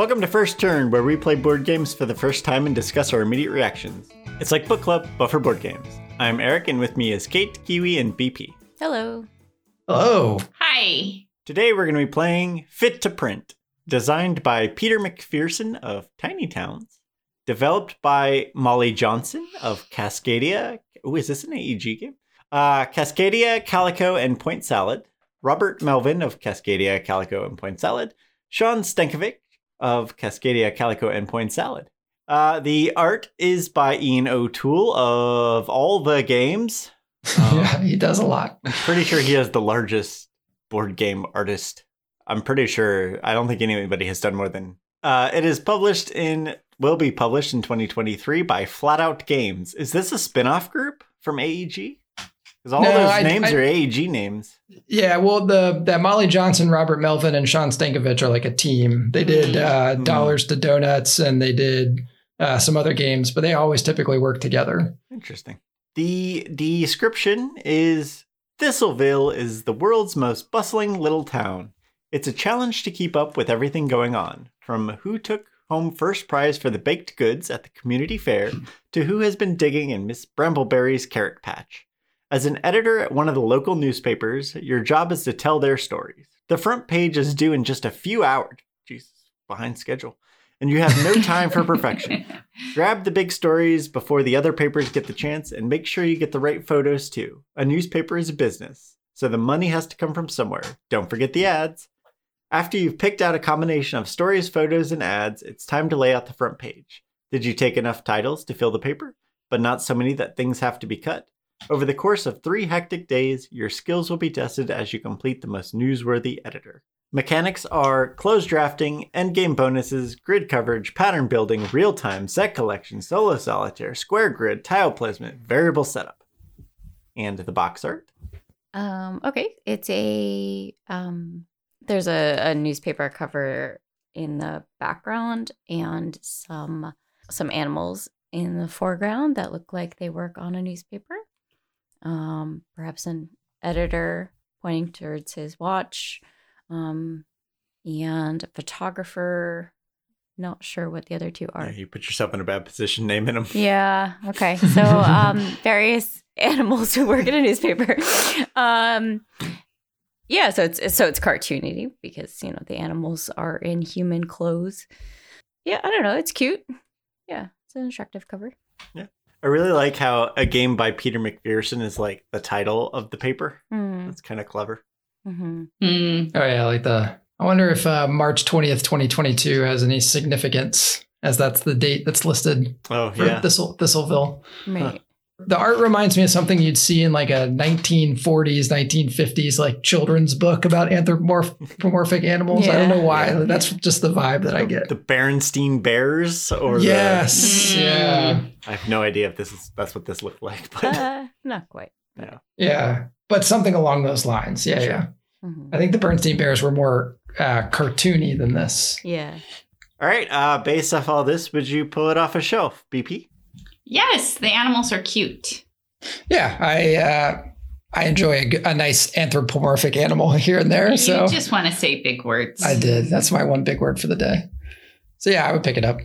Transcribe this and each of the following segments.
Welcome to First Turn, where we play board games for the first time and discuss our immediate reactions. It's like book club, but for board games. I'm Eric, and with me is Kate, Kiwi, and BP. Hello. Hello. Hi. Today we're going to be playing Fit to Print, designed by Peter McPherson of Tiny Towns, developed by Molly Johnson of Cascadia. Oh, is this an AEG game? Uh, Cascadia, Calico, and Point Salad. Robert Melvin of Cascadia, Calico, and Point Salad. Shawn Stankewich of Cascadia, Calico, and Point Salad. Uh, the art is by Ian O'Toole of all the games. Um, yeah, he does a lot. Pretty sure he has the largest board game artist. I'm pretty sure. I don't think anybody has done more than. Uh, it is published in. Will be published in 2023 by Flatout Games. Is this a spin-off group from AEG? Because all No, those I- names I- are AEG names. Yeah, well, the that Molly Johnson, Robert Melvin, and Shawn Stankewich are like a team. They did uh, Mhm. Dollars to Donuts, and they did uh, some other games, but they always typically work together. Interesting. The description is Thistleville is the world's most bustling little town. It's a challenge to keep up with everything going on, from who took home first prize for the baked goods at the community fair to who has been digging in Miss Brambleberry's carrot patch. As an editor at one of the local newspapers, your job is to tell their stories. The front page is due in just a few hours. Jesus, behind schedule. And you have no time for perfection. Grab the big stories before the other papers get the chance and make sure you get the right photos too. A newspaper is a business, so the money has to come from somewhere. Don't forget the ads. After you've picked out a combination of stories, photos, and ads, it's time to lay out the front page. Did you take enough titles to fill the paper, but not so many that things have to be cut? Over the course of three hectic days, your skills will be tested as you complete the most newsworthy editor. Mechanics are close drafting, endgame bonuses, grid coverage, pattern building, real time, set collection, solo solitaire, square grid, tile placement, variable setup. And the box art. Um, okay. It's a um there's a, a newspaper cover in the background and some some animals in the foreground that look like they work on a newspaper. Um, perhaps an editor pointing towards his watch. Um, and a photographer. Not sure what the other two are. Yeah, you put yourself in a bad position naming them. Yeah. Okay. So um, various animals who work in a newspaper. Um, yeah. So it's so it's cartoony because you know the animals are in human clothes. Yeah. I don't know. It's cute. Yeah. It's an attractive cover. I really like how a game by Peter McPherson is like the title of the paper. Mm, That's kind of clever. hmm Hmm. Oh yeah, like the. I wonder if uh, March twentieth, twenty twenty two, has any significance, as that's the date that's listed Oh, for yeah. Thistle Thistleville. Right. The art reminds me of something you'd see in like a 1940s, 1950s like children's book about anthropomorphic animals. I don't know why. Yeah. That's just the vibe that I get. The Berenstein Bears or yes. Mm. Yeah. I have no idea if this is that's what this looked like, but Uh, not quite. Yeah. But something along those lines. Yeah. Sure. Yeah. hmm I think the Bernstein Bears were more uh, cartoony than this. Yeah. all right. Uh based off all this, would you pull it off a shelf, BP? Yes, the animals are cute. Yeah. I, uh, I enjoy a nice anthropomorphic animal here and there. So you just want to say big words. I did. That's my one big word for the day. So yeah, I would pick it up.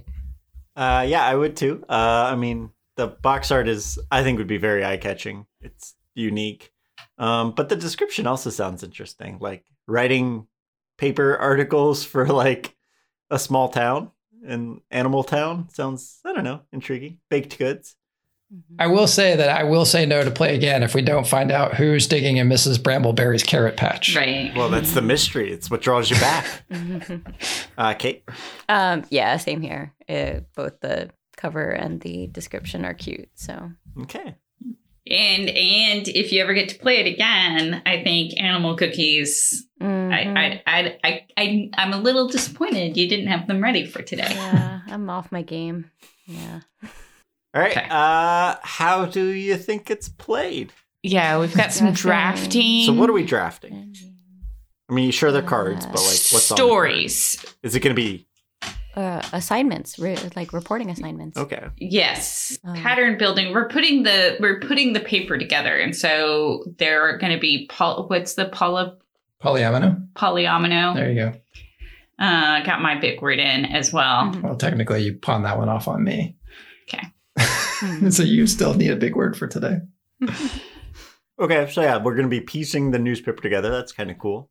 Uh, yeah, I would too. Uh, I mean, the box art is, I think, would be very eye catching. It's unique. Um, but the description also sounds interesting. Like writing paper articles for like a small town, an animal town sounds, I don't know, intriguing. Baked goods. Mhm. I will say that I will say no to play again if we don't find out who's digging in Mrs. Brambleberry's carrot patch. Right. Well, that's the mystery. It's what draws you back. Uh, Kate. um, yeah. Same here. Uh, both the cover and the description are cute. So Okay. And and if you ever get to play it again, I think animal cookies. Mhm. I, I I I I I'm a little disappointed you didn't have them ready for today. yeah, I'm off my game. Yeah. All right. Okay. Uh, how do you think it's played? Yeah, we've got some Drafting. drafting. So, what are we drafting? I mean, you sure, they're cards, but like, what's on the stories? Is it going to be Uh, assignments, re- like reporting assignments. okay? Yes, Um, pattern building. We're putting the we're putting the paper together, and so there are going to be poly, what's the poly polyamino polyomino. There you go. uh, got my big word in as well. Mhm. Well, technically, you pawn that one off on me. Okay. Mhm. so you still need a big word for today. Okay, so yeah, we're gonna be piecing the newspaper together. That's kind of cool.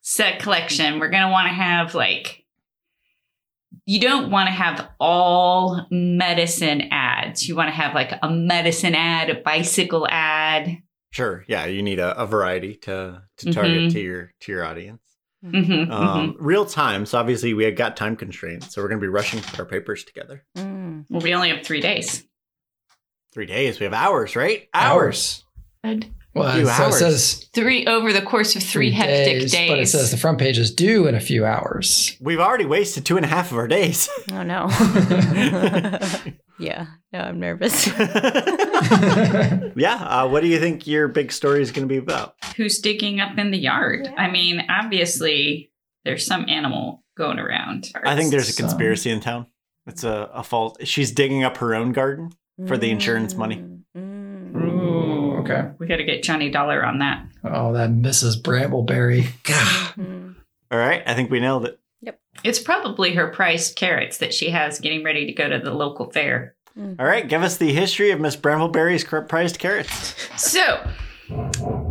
Set collection. We're gonna want to have like. You don't want to have all medicine ads. You want to have like a medicine ad, a bicycle ad. Sure. Yeah, you need a, a variety to to target Mhm. to your to your audience. hmm Um, Real time. So obviously we have got time constraints, so we're gonna be rushing to put our papers together. Mm. Well, we only have three days. Three days. We have hours, right? Hours. Good. Well, Few so it hours. says Three over the course of three, hectic days. but it says the front page is due in a few hours. We've already wasted two and a half of our days. Oh no. yeah. No, I'm nervous. yeah. Uh, what do you think your big story is going to be about? Who's digging up in the yard? Yeah. I mean, obviously, there's some animal going around. I think there's a Some- conspiracy in town. It's a, a fault. She's digging up her own garden. For the insurance money. Ooh, Okay. We got to get Johnny Dollar on that. Oh, that Mrs. Brambleberry. God. Mhm. All right. I think we nailed it. Yep. It's probably her priced carrots that she has getting ready to go to the local fair. Mm. All right. Give us the history of Miss Brambleberry's cr- prized carrots. So,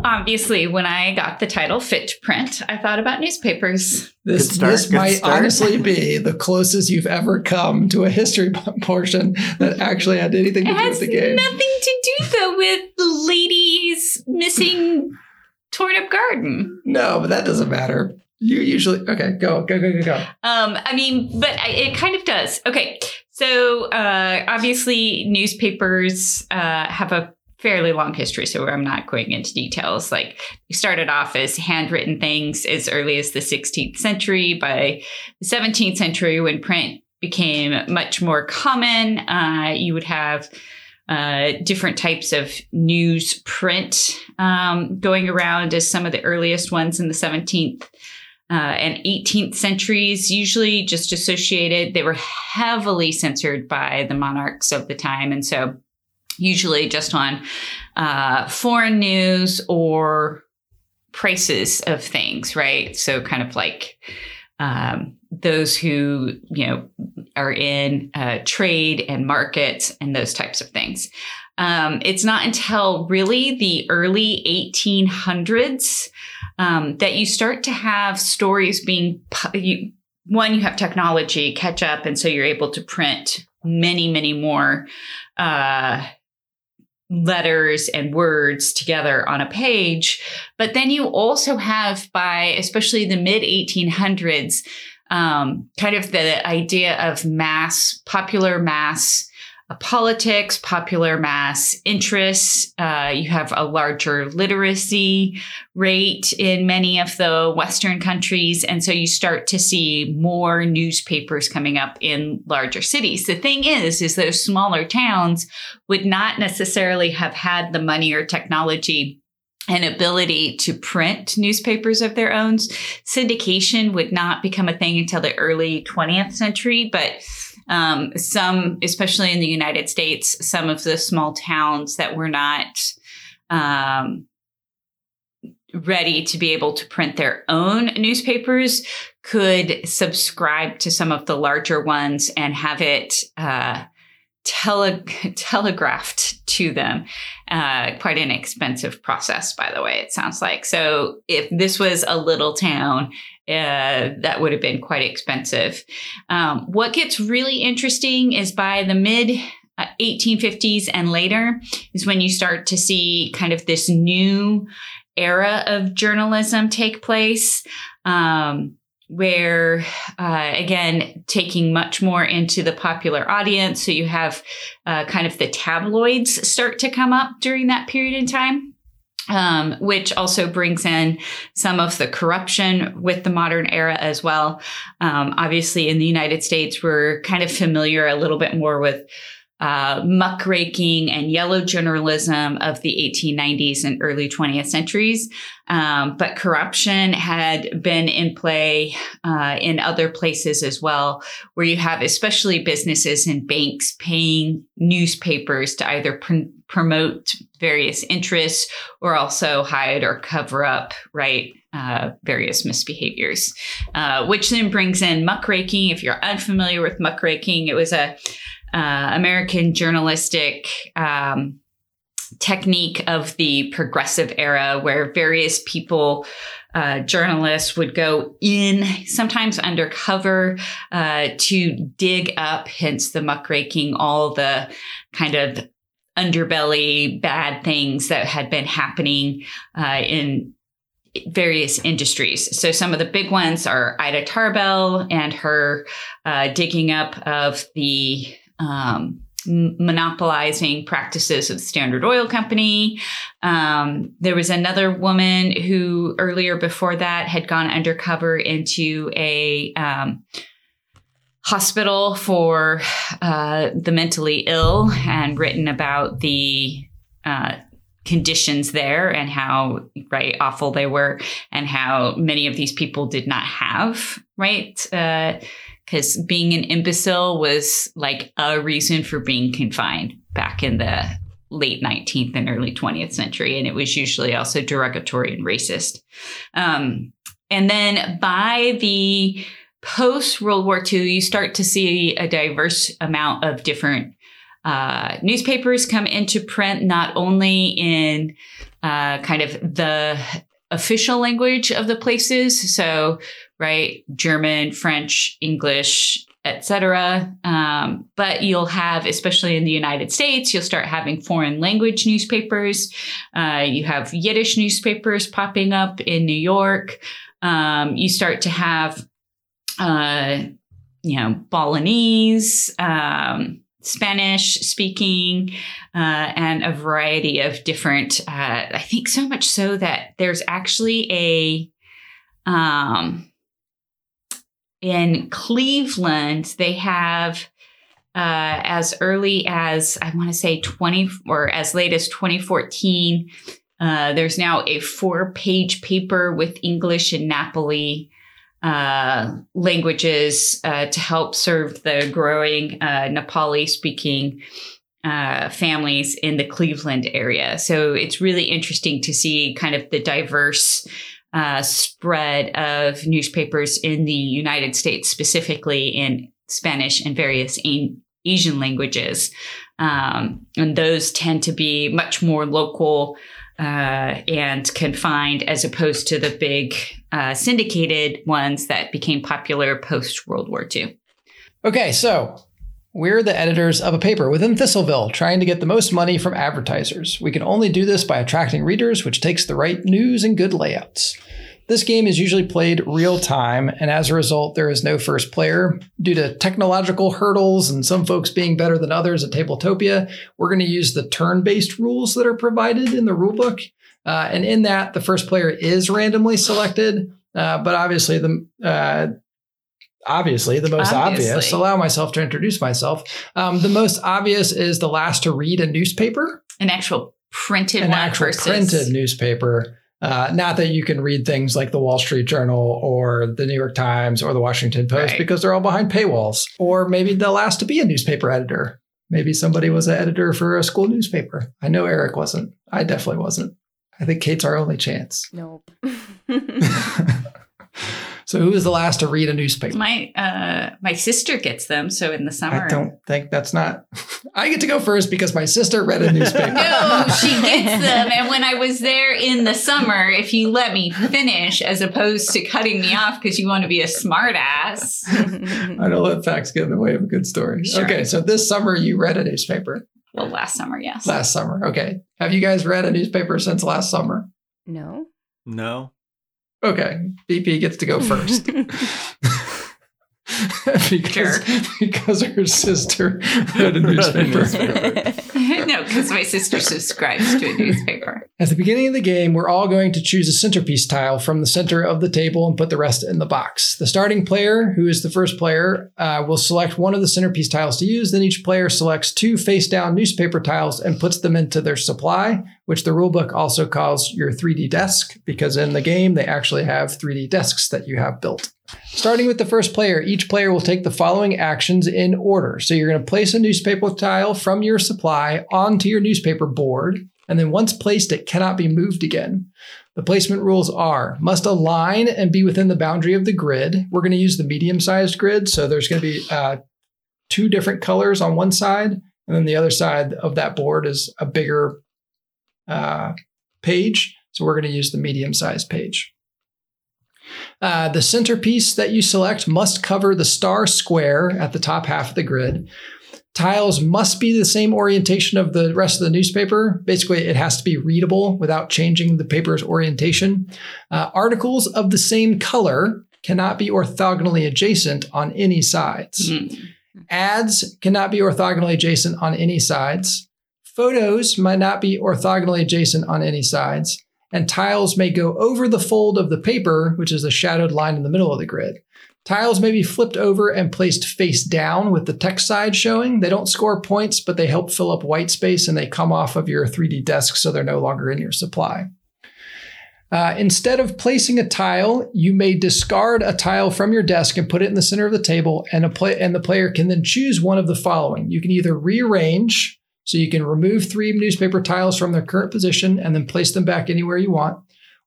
obviously, when I got the title Fit to Print, I thought about newspapers. This, start, this might start. honestly be the closest you've ever come to a history portion that actually had anything to It do with the game. nothing to do, though, with the lady's missing torn up garden. No, but that doesn't matter. You usually okay. Go go go go go. Um, I mean, but I, it kind of does. Okay, so uh, obviously, newspapers uh, have a fairly long history, so I'm not going into details. Like, started off as handwritten things as early as the 16th century. By the 17th century, when print became much more common, uh, you would have uh, different types of newsprint um, going around as some of the earliest ones in the 17th uh, and 18th centuries, usually just associated. They were heavily censored by the monarchs of the time. And so, usually just on uh, foreign news or prices of things, right? So, kind of like um, those who, you know, are in uh, trade and markets and those types of things. Um, it's not until really the early 1800s um, that you start to have stories being you, one you have technology catch up and so you're able to print many many more uh, letters and words together on a page. But then you also have by especially the mid 1800s um, kind of the idea of mass popular mass politics, popular mass interests. Uh, you have a larger literacy rate in many of the Western countries. And so you start to see more newspapers coming up in larger cities. The thing is, is those smaller towns would not necessarily have had the money or technology and ability to print newspapers of their own. Syndication would not become a thing until the early 20th century, but um, some, especially in the United States, some of the small towns that were not um, ready to be able to print their own newspapers could subscribe to some of the larger ones and have it uh, tele- telegraphed to them. Uh, quite an expensive process, by the way, it sounds like. So if this was a little town, uh, that would have been quite expensive. Um, what gets really interesting is by the mid uh, 1850s and later is when you start to see kind of this new era of journalism take place. Um, where uh, again taking much more into the popular audience so you have uh, kind of the tabloids start to come up during that period in time um, which also brings in some of the corruption with the modern era as well. Um, obviously in the united states we're kind of familiar a little bit more with uh, muckraking and yellow journalism of the 1890s and early 20th centuries. Um, but corruption had been in play uh, in other places as well, where you have especially businesses and banks paying newspapers to either pr- promote various interests or also hide or cover up, right? uh, various misbehaviors, uh, which then brings in muckraking. If you're unfamiliar with muckraking, it was a uh, American journalistic um, technique of the progressive era where various people uh, journalists would go in, sometimes undercover, uh, to dig up, hence the muckraking, all the kind of underbelly bad things that had been happening uh, in various industries. So some of the big ones are Ida Tarbell and her uh, digging up of the um, monopolizing practices of the Standard Oil Company. Um, there was another woman who earlier before that had gone undercover into a um, hospital for uh, the mentally ill and written about the uh, conditions there and how right awful they were and how many of these people did not have right uh, because being an imbecile was like a reason for being confined back in the late 19th and early 20th century. And it was usually also derogatory and racist. Um, and then by the post World War II, you start to see a diverse amount of different uh, newspapers come into print, not only in uh, kind of the official language of the places. So right? German, French, English, etc. Um, but you'll have, especially in the United States, you'll start having foreign language newspapers. Uh, you have Yiddish newspapers popping up in New York. Um, you start to have, uh, you know, Balinese. Um, Spanish speaking, uh, and a variety of different. Uh, I think so much so that there's actually a um, in Cleveland, they have uh, as early as I want to say 20 or as late as 2014. Uh, there's now a four page paper with English and Nepali uh, languages uh, to help serve the growing uh, Nepali speaking uh, families in the Cleveland area. So it's really interesting to see kind of the diverse uh, spread of newspapers in the United States, specifically in Spanish and various Asian languages. Um, and those tend to be much more local uh, and confined as opposed to the big uh, syndicated ones that became popular post World War II. Okay, so we're the editors of a paper within Thistleville trying to get the most money from advertisers. We can only do this by attracting readers, which takes the right news and good layouts. This game is usually played real time, and as a result, there is no first player. Due to technological hurdles and some folks being better than others at Tabletopia, we're going to use the turn based rules that are provided in the rulebook. Uh, and in that, the first player is randomly selected, uh, but obviously the uh, obviously the most obviously. obvious. Allow myself to introduce myself. Um, the most obvious is the last to read a newspaper, an actual printed an one actual versus... printed newspaper. Uh, not that you can read things like the Wall Street Journal or the New York Times or the Washington Post right. because they're all behind paywalls. Or maybe they'll ask to be a newspaper editor. Maybe somebody was an editor for a school newspaper. I know Eric wasn't. I definitely wasn't. I think Kate's our only chance. Nope. So who was the last to read a newspaper? My uh, my sister gets them. So in the summer, I don't think that's not. I get to go first because my sister read a newspaper. no, she gets them. And when I was there in the summer, if you let me finish, as opposed to cutting me off because you want to be a smartass. I don't let facts get in the way of a good story. Sure. Okay, so this summer you read a newspaper. Well, last summer, yes. Last summer, okay. Have you guys read a newspaper since last summer? No. No. Okay, BP gets to go first. because, sure. because her sister read a newspaper. no, because my sister subscribes to a newspaper. At the beginning of the game, we're all going to choose a centerpiece tile from the center of the table and put the rest in the box. The starting player, who is the first player, uh, will select one of the centerpiece tiles to use. Then each player selects two face down newspaper tiles and puts them into their supply, which the rulebook also calls your 3D desk, because in the game, they actually have 3D desks that you have built. Starting with the first player, each player will take the following actions in order. So you're going to place a newspaper tile from your supply onto your newspaper board. and then once placed, it cannot be moved again. The placement rules are must align and be within the boundary of the grid. We're going to use the medium sized grid. So there's going to be uh, two different colors on one side, and then the other side of that board is a bigger uh, page. So we're going to use the medium sized page. Uh, the centerpiece that you select must cover the star square at the top half of the grid. Tiles must be the same orientation of the rest of the newspaper. Basically, it has to be readable without changing the paper's orientation. Uh, articles of the same color cannot be orthogonally adjacent on any sides. Mm. Ads cannot be orthogonally adjacent on any sides. Photos might not be orthogonally adjacent on any sides. And tiles may go over the fold of the paper, which is the shadowed line in the middle of the grid. Tiles may be flipped over and placed face down with the text side showing. They don't score points, but they help fill up white space and they come off of your 3D desk so they're no longer in your supply. Uh, instead of placing a tile, you may discard a tile from your desk and put it in the center of the table, and, play- and the player can then choose one of the following. You can either rearrange, so you can remove three newspaper tiles from their current position and then place them back anywhere you want,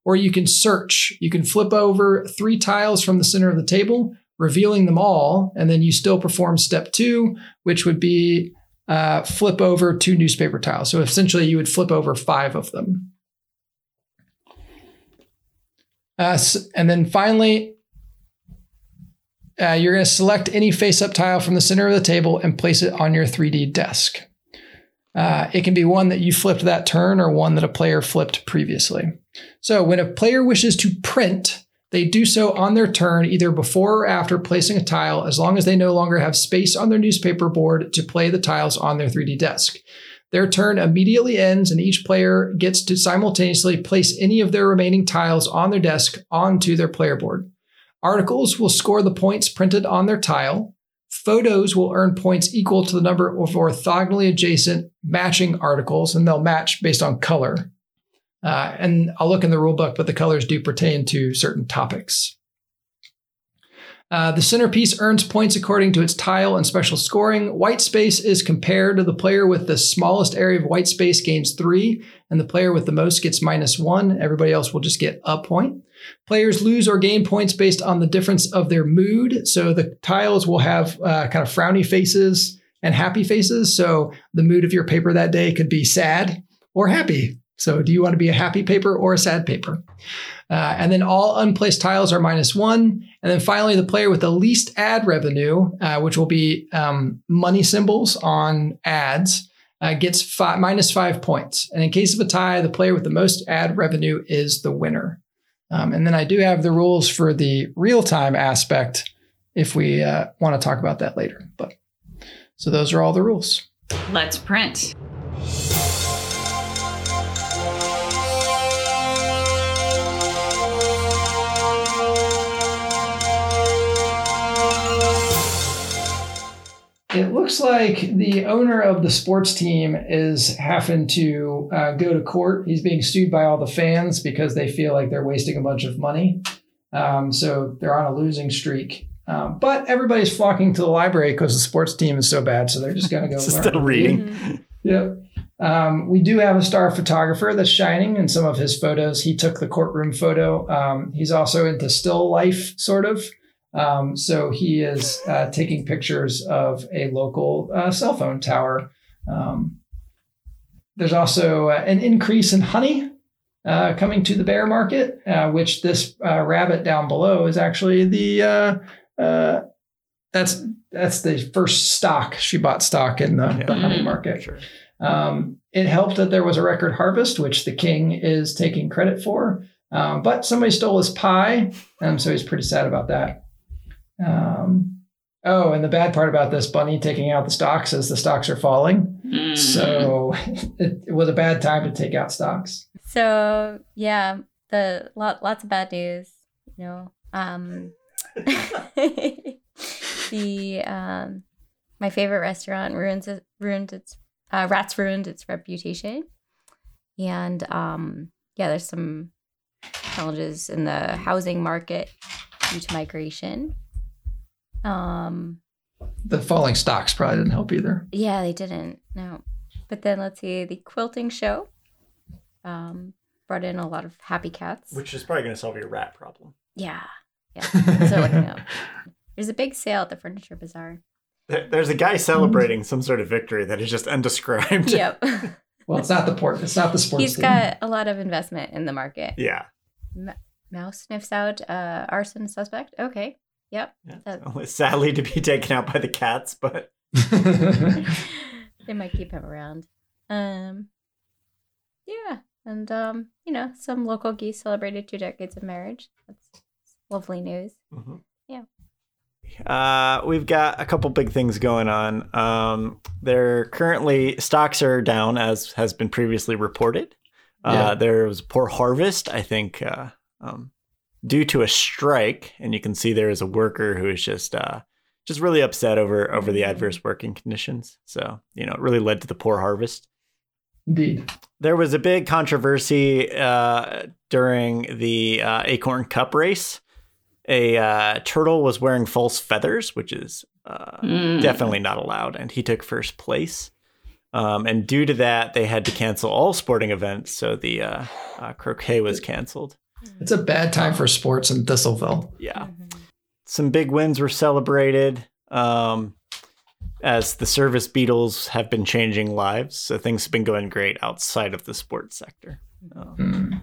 or you can search. You can flip over three tiles from the center of the table, revealing them all, and then you still perform step two, which would be uh, flip over two newspaper tiles. So essentially, you would flip over five of them. Uh, and then finally, uh, you're going to select any face up tile from the center of the table and place it on your 3D desk. Uh, it can be one that you flipped that turn or one that a player flipped previously. So when a player wishes to print, they do so on their turn, either before or after placing a tile, as long as they no longer have space on their newspaper board to play the tiles on their 3D desk. Their turn immediately ends, and each player gets to simultaneously place any of their remaining tiles on their desk onto their player board. Articles will score the points printed on their tile. Photos will earn points equal to the number of orthogonally adjacent matching articles, and they'll match based on color. Uh, and I'll look in the rule book, but the colors do pertain to certain topics. Uh, the centerpiece earns points according to its tile and special scoring. White space is compared to the player with the smallest area of white space gains three, and the player with the most gets minus one. Everybody else will just get a point. Players lose or gain points based on the difference of their mood. So the tiles will have uh, kind of frowny faces and happy faces. So the mood of your paper that day could be sad or happy. So do you want to be a happy paper or a sad paper? Uh, and then all unplaced tiles are minus one. And then finally, the player with the least ad revenue, uh, which will be um, money symbols on ads, uh, gets five, minus five points. And in case of a tie, the player with the most ad revenue is the winner. Um, and then I do have the rules for the real time aspect if we uh, want to talk about that later. But so those are all the rules. Let's print. It looks like the owner of the sports team is having to uh, go to court. He's being sued by all the fans because they feel like they're wasting a bunch of money. Um, so they're on a losing streak. Um, but everybody's flocking to the library because the sports team is so bad. So they're just going to go Still reading. Yep. Um, we do have a star photographer that's shining in some of his photos. He took the courtroom photo. Um, he's also into still life, sort of. Um, so he is uh, taking pictures of a local uh, cell phone tower. Um, there's also uh, an increase in honey uh, coming to the bear market, uh, which this uh, rabbit down below is actually the uh, uh, that's that's the first stock she bought stock in the, the honey Mm. market. Sure. Um, it helped that there was a record harvest, which the king is taking credit for. Um, but somebody stole his pie, um, so he's pretty sad about that. Um, oh, and the bad part about this bunny taking out the stocks is the stocks are falling. Mm. So it, it was a bad time to take out stocks. So yeah, the lot lots of bad news. You know, um, the um, my favorite restaurant ruins it, ruined its uh, rats ruined its reputation, and um, yeah, there's some challenges in the housing market due to migration. Um, The falling stocks probably didn't help either. yeah, they didn't. No. But then let's see the quilting show Um, brought in a lot of happy cats. Which is probably going to solve your rat problem. yeah, yeah. So looking up. There's a big sale at the furniture bazaar. There- There's a guy celebrating some sort of victory that is just undescribed. yep. well, it's not the port. It's not the sports. He's team. got a lot of investment in the market. Yeah. Mouse sniffs out uh, arson suspect. Okay. Yep. yeah. That- So, sadly to be taken out by the cats, but they might keep him around. Um, yeah, and um, you know, some local geese celebrated two decades of marriage. That's lovely news. Mhm. Yeah. Uh, we've got a couple big things going on. Um, they're currently stocks are down, as has been previously reported. Uh, Yeah. There was poor harvest, I think, uh, um, due to a strike, and you can see there is a worker who is just uh, just really upset over over the adverse working conditions. So you know, it really led to the poor harvest. Indeed. There was a big controversy uh, during the uh, Acorn Cup race. A uh, turtle was wearing false feathers, which is uh, Mm. definitely not allowed, and he took first place. Um, and due to that, they had to cancel all sporting events, so the uh, uh, croquet was canceled. It's a bad time for sports in Thistleville. Yeah, Mhm. some big wins were celebrated. Um, as the service beetles have been changing lives, so things have been going great outside of the sports sector. Um, Mm.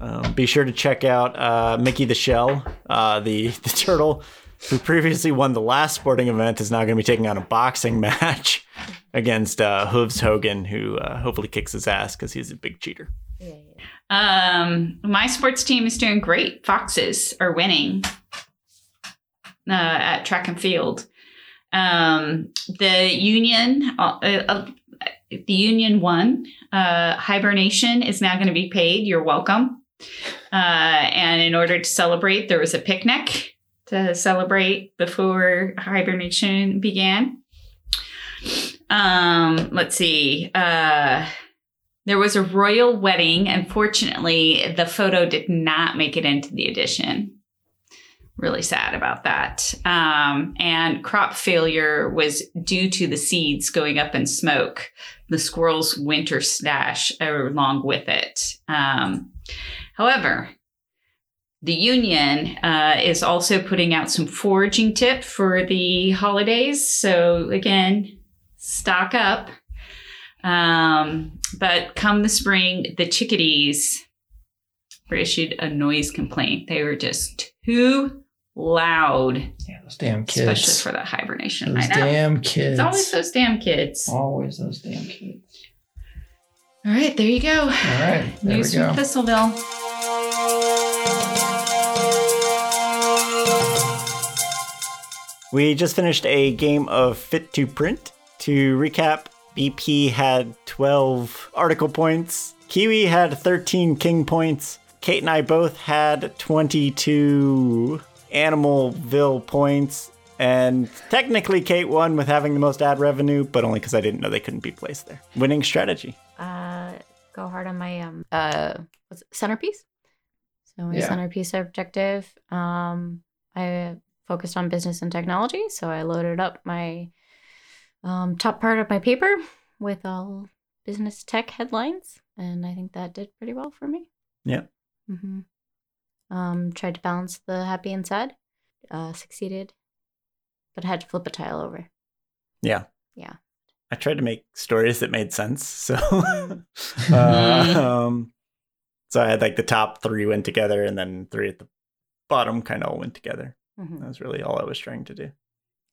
Um, be sure to check out uh, Mickey the Shell, uh, the the turtle who previously won the last sporting event, is now going to be taking on a boxing match against uh, Hooves Hogan, who uh, hopefully kicks his ass because he's a big cheater. Yeah, yeah. Um, my sports team is doing great. Foxes are winning uh, at track and field. Um, the Union, uh, uh, the Union won. Uh, hibernation is now going to be paid. You're welcome. Uh, and in order to celebrate, there was a picnic to celebrate before hibernation began. Um, let's see. Uh, there was a royal wedding. Unfortunately, the photo did not make it into the edition. Really sad about that. Um, and crop failure was due to the seeds going up in smoke, the squirrel's winter stash along with it. Um, however, the union uh, is also putting out some foraging tip for the holidays. So again, stock up. Um, but come the spring, the chickadees were issued a noise complaint. They were just too loud, Yeah, those damn kids. especially kids. for the hibernation. Those I know. damn kids. It's always those damn kids. Always those damn kids. All right, there you go. All right, there News we go. from Thistleville. We just finished a game of Fit to Print. To recap, BP had 12 article points, Kiwi had 13 king points, Kate and I both had 22 Animalville points, and technically Kate won with having the most ad revenue, but only because I didn't know they couldn't be placed there. Winning strategy. Uh, go hard on my um uh what's it, centerpiece. So my Yeah. centerpiece objective. Um, I focused on business and technology, so I loaded up my um, top part of my paper with all business tech headlines, and I think that did pretty well for me. Yep. hmm Um, tried to balance the happy and sad. Uh, succeeded, but I had to flip a tile over. Yeah. Yeah. I tried to make stories that made sense. So, uh, um, so I had like the top three went together, and then three at the bottom kind of all went together. Mhm. That was really all I was trying to do.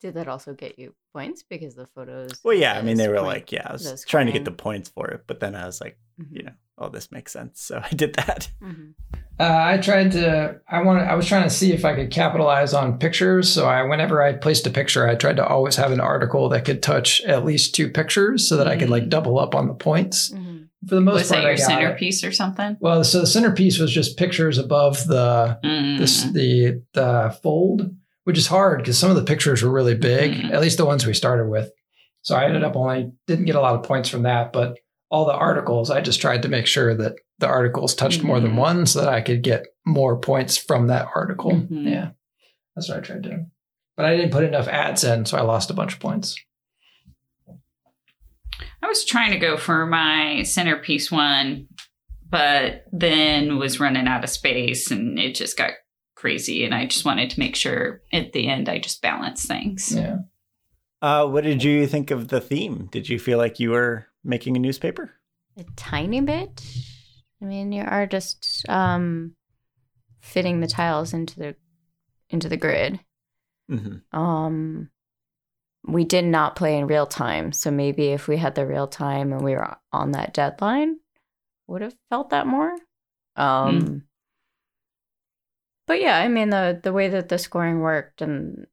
Did that also get you points because the photos? Well, yeah, I mean, they were point- like, yeah, I was those trying to get the points for it, but then I was like, Mhm. you know, oh, this makes sense. So I did that. Mhm. Uh, I tried to. I wanted. I was trying to see if I could capitalize on pictures. So I, whenever I placed a picture, I tried to always have an article that could touch at least two pictures, so that I could like double up on the points. Mhm. For the most Was part, that your I got it. centerpiece or something? Well, so the centerpiece was just pictures above the Mm. this, the the fold, which is hard because some of the pictures were really big, Mhm. at least the ones we started with. So I ended up only didn't get a lot of points from that, but all the articles, I just tried to make sure that the articles touched more than Mhm. one so that I could get more points from that article. Mhm. Yeah. That's what I tried doing. But I didn't put enough ads in, so I lost a bunch of points. I was trying to go for my centerpiece one but then was running out of space and it just got crazy. And I just wanted to make sure at the end I just balance things. Yeah. Uh, what did you think of the theme? Did you feel like you were making a newspaper? A tiny bit. I mean, you are just um, fitting the tiles into the into the grid. Mm-hmm. Um, we did not play in real time, so maybe if we had the real time and we were on that deadline, would have felt that more. Um, but yeah, I mean the the way that the scoring worked and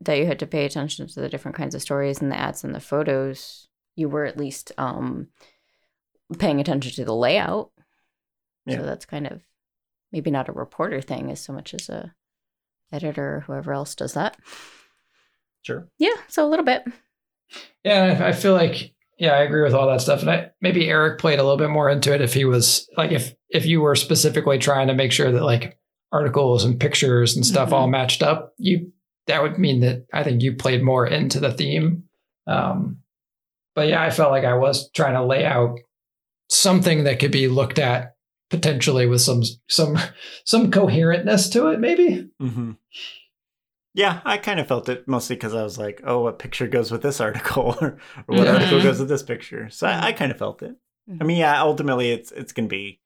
that you had to pay attention to the different kinds of stories and the ads and the photos, you were at least um paying attention to the layout. Yeah. So that's kind of maybe not a reporter thing as so much as a editor or whoever else does that. Sure. Yeah, so a little bit. Yeah, I I feel like yeah, I agree with all that stuff. And I, maybe Eric played a little bit more into it if he was like if if you were specifically trying to make sure that like articles and pictures and stuff all matched up, you that would mean that I think you played more into the theme. Um, but yeah, I felt like I was trying to lay out something that could be looked at potentially with some some some coherentness to it, maybe. Mm-hmm. Yeah, I kind of felt it mostly because I was like, oh, what picture goes with this article, or, or what Yeah. article goes with this picture. So I, I kind of felt it. I mean, yeah, ultimately, it's it's gonna be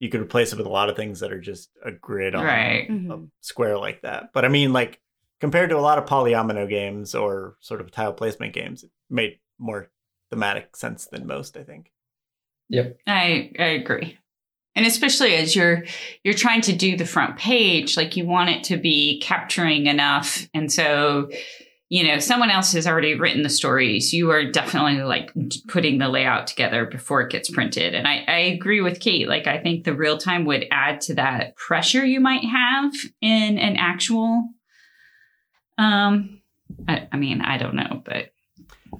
you could replace it with a lot of things that are just a grid on Right. a Mhm. square like that. But I mean, like compared to a lot of polyomino games or sort of tile placement games, it made more thematic sense than most. I think. Yep. I I agree. And especially as you're you're trying to do the front page, like you want it to be capturing enough. And so, you know, someone else has already written the stories. You are definitely like putting the layout together before it gets printed. And I, I agree with Kate. Like I think the real time would add to that pressure you might have in an actual um I, I mean, I don't know, but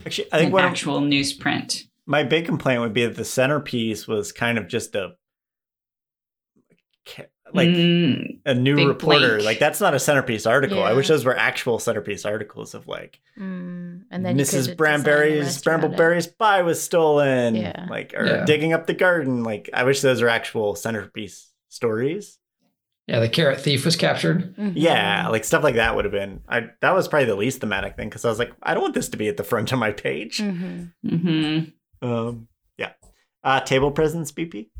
Actually, I think an actual newsprint. my big complaint would be that the centerpiece was kind of just a like Mm, a new reporter. blank. Like that's not a centerpiece article. I wish those were actual centerpiece articles of like Mm, and then Mrs. design the Branberry's rest around it. Brambleberry's pie was stolen. Yeah. Like or Yeah. digging up the garden. Like I wish those were actual centerpiece stories. Yeah, the carrot thief was captured. Mhm. Yeah, like stuff like that would have been. I that was probably the least thematic thing because I was like, I don't want this to be at the front of my page. Mhm. hmm Um, yeah. Uh, table presence, BP.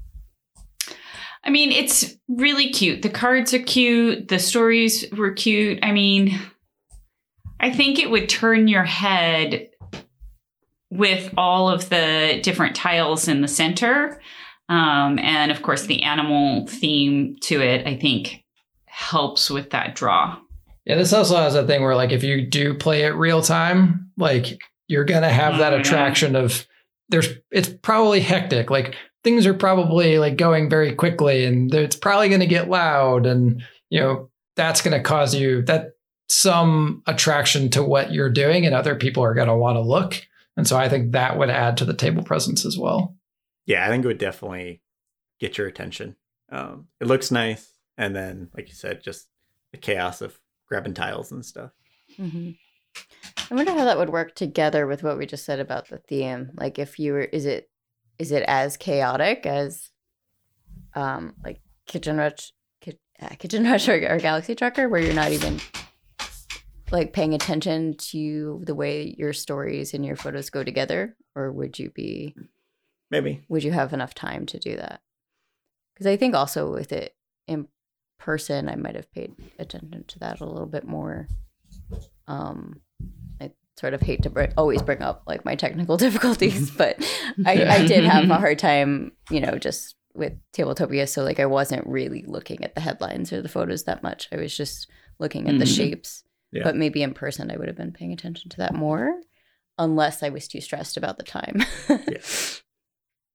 I mean, it's really cute. The cards are cute. The stories were cute. I mean, I think it would turn your head with all of the different tiles in the center. Um, and of course, the animal theme to it, I think, helps with that draw. Yeah, this also has a thing where like if you do play it real time, like you're gonna have that Oh, yeah. attraction of there's it's probably hectic. Like things are probably like going very quickly and it's probably gonna get loud and you know, that's gonna cause you that some attraction to what you're doing and other people are gonna want to look. And so I think that would add to the table presence as well. Yeah, I think it would definitely get your attention. Um, it looks nice, and then, like you said, just the chaos of grabbing tiles and stuff. Mhm. I wonder how that would work together with what we just said about the theme. Like, if you were, is it, is it as chaotic as, um, like Kitchen Rush, Ki- uh, Kitchen Rush or, or Galaxy Trucker, where you're not even like paying attention to the way your stories and your photos go together, or would you be? Maybe. would you have enough time to do that? Because I think also with it in person, I might have paid attention to that a little bit more. Um, I sort of hate to br- always bring up like my technical difficulties, but I, I did have a hard time, you know, just with Tabletopia. So like I wasn't really looking at the headlines or the photos that much. I was just looking at the Mhm. shapes. Yeah. But maybe in person, I would have been paying attention to that more, unless I was too stressed about the time. Yeah.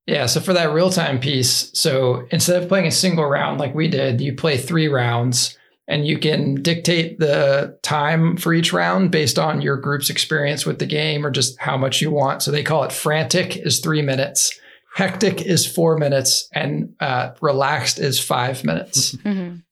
Yeah, so for that real time piece, so instead of playing a single round like we did, you play three rounds and you can dictate the time for each round based on your group's experience with the game or just how much you want. So they call it frantic is three minutes, hectic is four minutes, and uh, relaxed is five minutes. Mhm.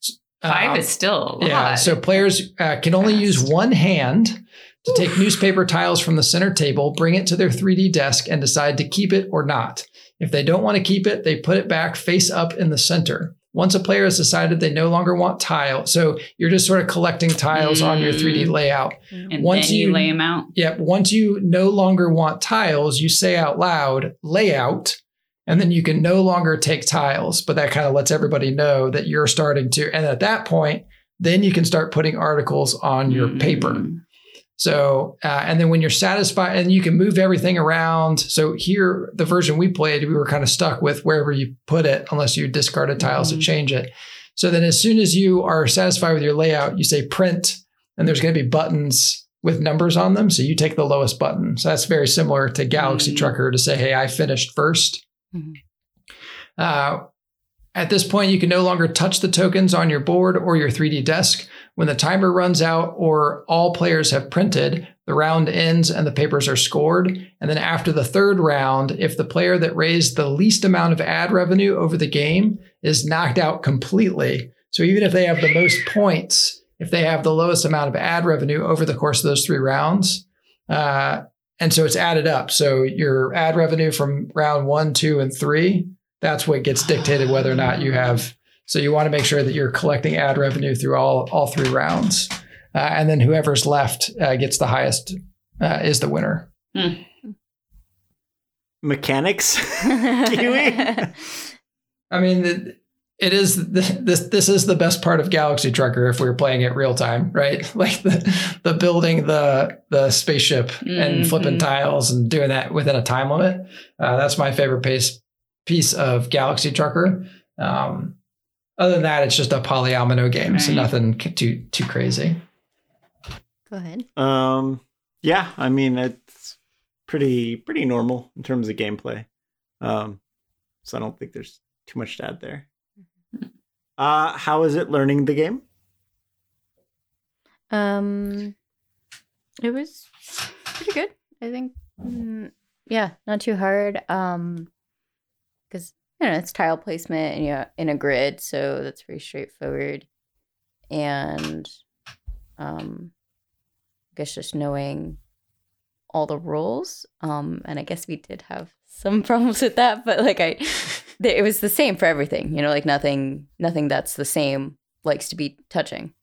Five Um, is still a lot. yeah, so players uh, can only use one hand to take newspaper tiles from the center table, bring it to their 3D desk, and decide to keep it or not. If they don't want to keep it, they put it back face up in the center. Once a player has decided they no longer want tile, so you're just sort of collecting tiles on your 3D Mm. layout. And Once then you, you- lay them out. Yep. Once you no longer want tiles, you say out loud layout, and then you can no longer take tiles. But that kind of lets everybody know that you're starting to. And at that point, then you can start putting articles on your paper. So, uh, and then when you're satisfied, and you can move everything around. So here, the version we played, we were kind of stuck with wherever you put it, unless you discarded tiles Mhm. to change it. So then, as soon as you are satisfied with your layout, you say print, and there's going to be buttons with numbers on them. So you take the lowest button. So that's very similar to Galaxy Mhm. Trucker to say, "Hey, I finished 1st Mhm. Uh, at this point, you can no longer touch the tokens on your board or your 3D desk. When the timer runs out or all players have printed, the round ends and the papers are scored. And then after the third round, if the player that raised the least amount of ad revenue over the game is knocked out completely, so even if they have the most points, if they have the lowest amount of ad revenue over the course of those three rounds, uh, and so it's added up. So your ad revenue from round one, two, and three, that's what gets dictated whether or not you have. So you want to make sure that you're collecting ad revenue through all all three rounds, uh, and then whoever's left uh, gets the highest uh, is the winner. Mechanics? Kiwi? I mean, the, it is the, this this is the best part of Galaxy Trucker if we were playing it real time, right? Like the the building the the spaceship and Mhm. flipping tiles and doing that within a time limit. Uh, that's my favorite piece piece of Galaxy Trucker. Um, other than that, it's just a polyomino game, so nothing too too crazy. Go ahead. Um, yeah, I mean it's pretty pretty normal in terms of gameplay. Um, so I don't think there's too much to add there. Uh, how is it learning the game? Um, it was pretty good. I think. Mm, yeah, not too hard. Um, because you know it's tile placement and you're in a grid, so that's pretty straightforward. And, um, I guess just knowing all the rules. Um, and I guess we did have some problems with that, but like I, it was the same for everything. You know, like nothing, nothing that's the same likes to be touching.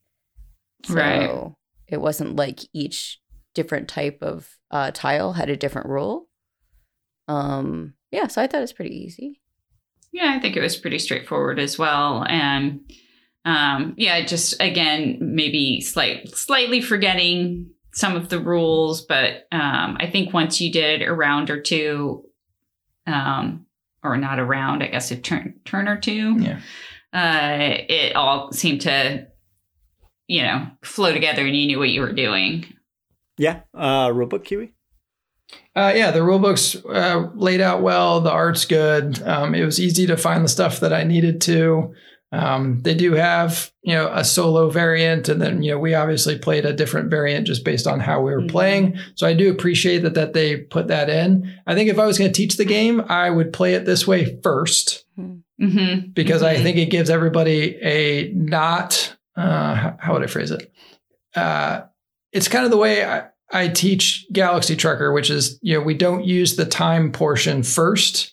So Right. it wasn't like each different type of uh, tile had a different rule. Um, yeah, so I thought it was pretty easy. Yeah, I think it was pretty straightforward as well. And um, yeah, just again, maybe slight, slightly forgetting some of the rules, but um, I think once you did a round or two, um, or not a round, I guess a turn, turn or two, Yeah. uh, it all seemed to, you know, flow together and you knew what you were doing. Yeah, uh, rulebook Kiwi. Uh, yeah, the rule book's uh, laid out well. The art's good. Um, it was easy to find the stuff that I needed to. Um, they do have, you know, a solo variant, and then you know we obviously played a different variant just based on how we were Mhm. playing. So I do appreciate that that they put that in. I think if I was going to teach the game, I would play it this way first Mm-hmm. because I Mhm. think it gives everybody a not uh, how- how would I phrase it? Uh, it's kind of the way I, I teach Galaxy Trucker, which is you know we don't use the time portion first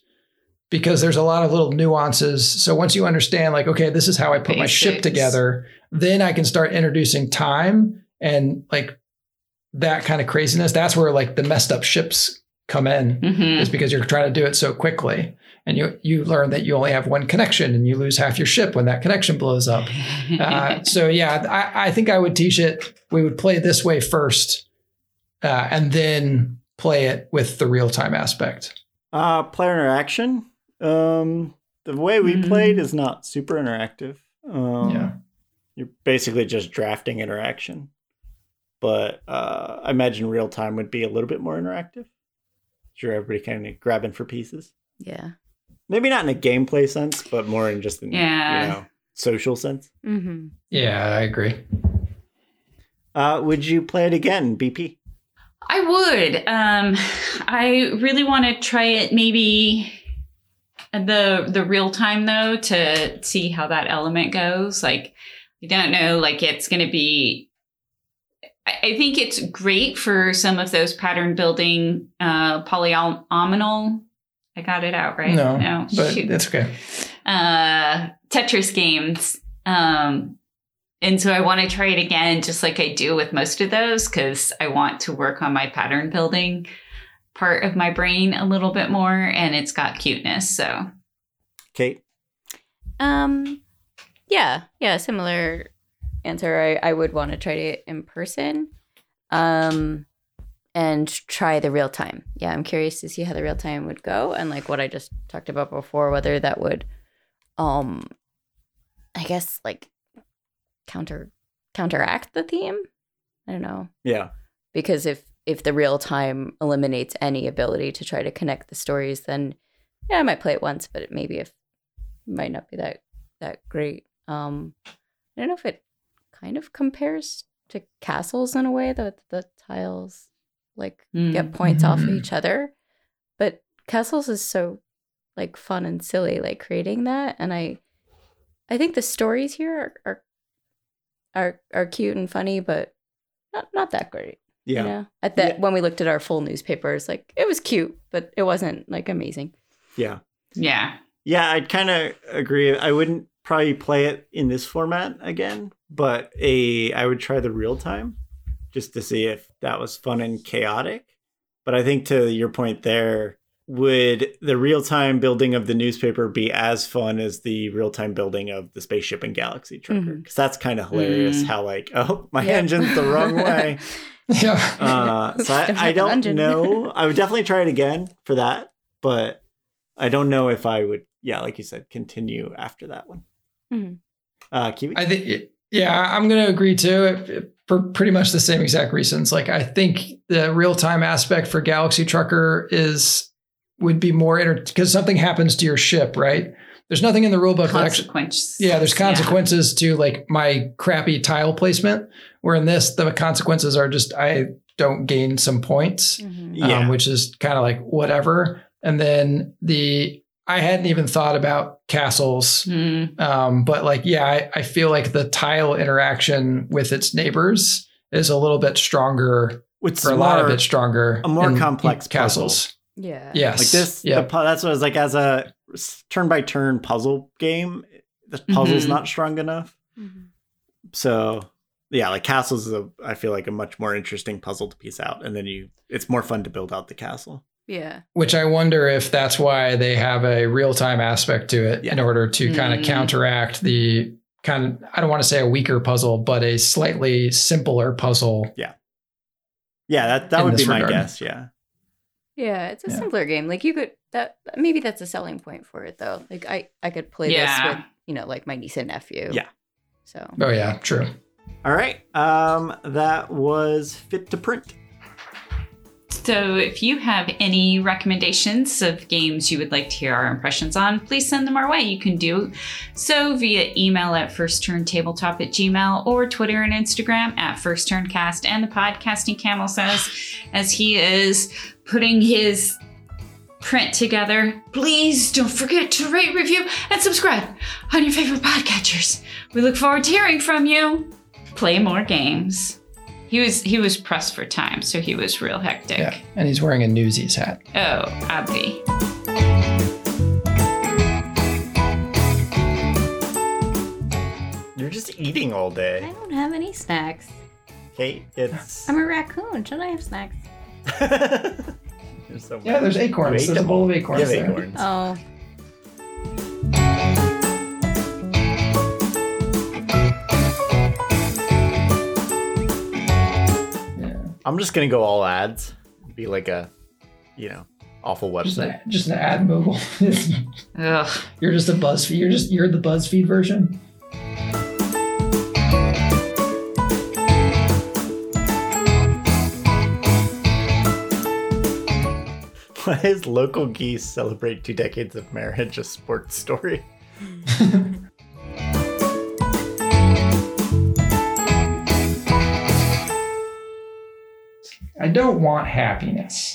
because there's a lot of little nuances. So once you understand, like, okay, this is how I put my ship together, then I can start introducing time and like that kind of craziness. That's where like the messed up ships come in Mm-hmm. is because you're trying to do it so quickly. And you you learn that you only have one connection and you lose half your ship when that connection blows up. Uh, so yeah, I, I think I would teach it. We would play this way first, uh, and then play it with the real time aspect. Uh, player interaction. Um, the way we Mhm. played is not super interactive. Um, Yeah. You're basically just drafting interaction. But uh, I imagine real time would be a little bit more interactive. Sure, everybody kind of grabbing for pieces. Yeah. Maybe not in a gameplay sense, but more in just in Yeah. you know social sense. Mm-hmm. Yeah, I agree. Uh, would you play it again, BP? I would. Um, I really want to try it maybe the the real time though to see how that element goes. Like I don't know, like it's going to be I think it's great for some of those pattern building uh, polyomino. I got it out right. No, no, but shoot. it's okay. uh, Tetris games. Um, and so I want to try it again, just like I do with most of those, because I want to work on my pattern building part of my brain a little bit more, and it's got cuteness. So Kate. Um, yeah, yeah, similar answer. I, I would want to try it in person, um, and try the real time. Yeah, I'm curious to see how the real time would go, and like what I just talked about before, whether that would, um, I guess like counter counteract the theme. I don't know Yeah. because if if the real time eliminates any ability to try to connect the stories then yeah i might play it once but it maybe if might not be that that great um i don't know if it kind of compares to castles in a way that the tiles like get points off of Mhm. each other but castles is so like fun and silly like creating that and i i think the stories here are are are, are cute and funny but not not that great Yeah. you know? At that Yeah. when we looked at our full newspapers, like it was cute, but it wasn't like amazing. Yeah. yeah, Yeah, I'd kind of agree. I wouldn't probably play it in this format again, but a I would try the real time just to see if that was fun and chaotic. But I think to your point there, would the real time building of the newspaper be as fun as the real time building of the spaceship and galaxy trucker? Because that's kind of hilarious. Mm. How like, oh, my Yep. engine's the wrong way. Yeah. Uh, so I, Don't I don't know. I would definitely try it again for that, but I don't know if I would. Yeah, like you said, continue after that one. Mhm. Uh, Kiwi. I think, yeah, I'm going to agree too it- it- for pretty much the same exact reasons. Like, I think the real time aspect for Galaxy Trucker is would be more inter because something happens to your ship, right? There's nothing in the rulebook that actually. Yeah, there's consequences to like my crappy tile placement. Where in this, the consequences are just I don't gain some points, Mhm. yeah, um, which is kind of like whatever. And then the I hadn't even thought about castles Hmm. um, but like, yeah, I, I feel like the tile interaction with its neighbors is a little bit stronger, it's or a lot of it stronger. a more in complex castles. Yeah. Yes, like this. Yeah, pu- that's what I was like as a turn by turn puzzle game. The puzzle's Mhm. not strong enough. Mhm. So yeah, like castles is a. I feel like a much more interesting puzzle to piece out, and then you. It's more fun to build out the castle. Yeah. which I wonder if that's why they have a real time aspect to it in order to kind of Mm. counteract the kind of I don't want to say a weaker puzzle, but a slightly simpler puzzle. Yeah, Yeah, that that would be this my guess. Yeah. Yeah. It's a Yeah. simpler game. Like you could that maybe that's a selling point for it though. Like I I could play Yeah. this with you know like my niece and nephew. Yeah. So Oh yeah, true. All right. Um, that was fit to print. So, if you have any recommendations of games you would like to hear our impressions on, please send them our way. You can do so via email at firstturntabletop at gmail or Twitter and Instagram at firstturncast. And the podcasting camel says, as he is putting his print together, please don't forget to rate, review, and subscribe on your favorite podcatchers. We look forward to hearing from you. Play more games. He was he was pressed for time, so he was real hectic. Yeah, and he's wearing a Newsies hat. Oh, Abby. You're just eating all day. I don't have any snacks. Kate, it's. I'm a raccoon. Should I have snacks? There's so Yeah, there's acorns. There's a bowl of acorns You have there. acorns. Oh. Yeah. I'm just gonna go all ads. Be like a, you know, awful Just, website. just an ad mogul. Ugh. you're just a BuzzFeed. You're just you're the BuzzFeed version. Why is local geese celebrate two decades of marriage a sports story? I don't want happiness.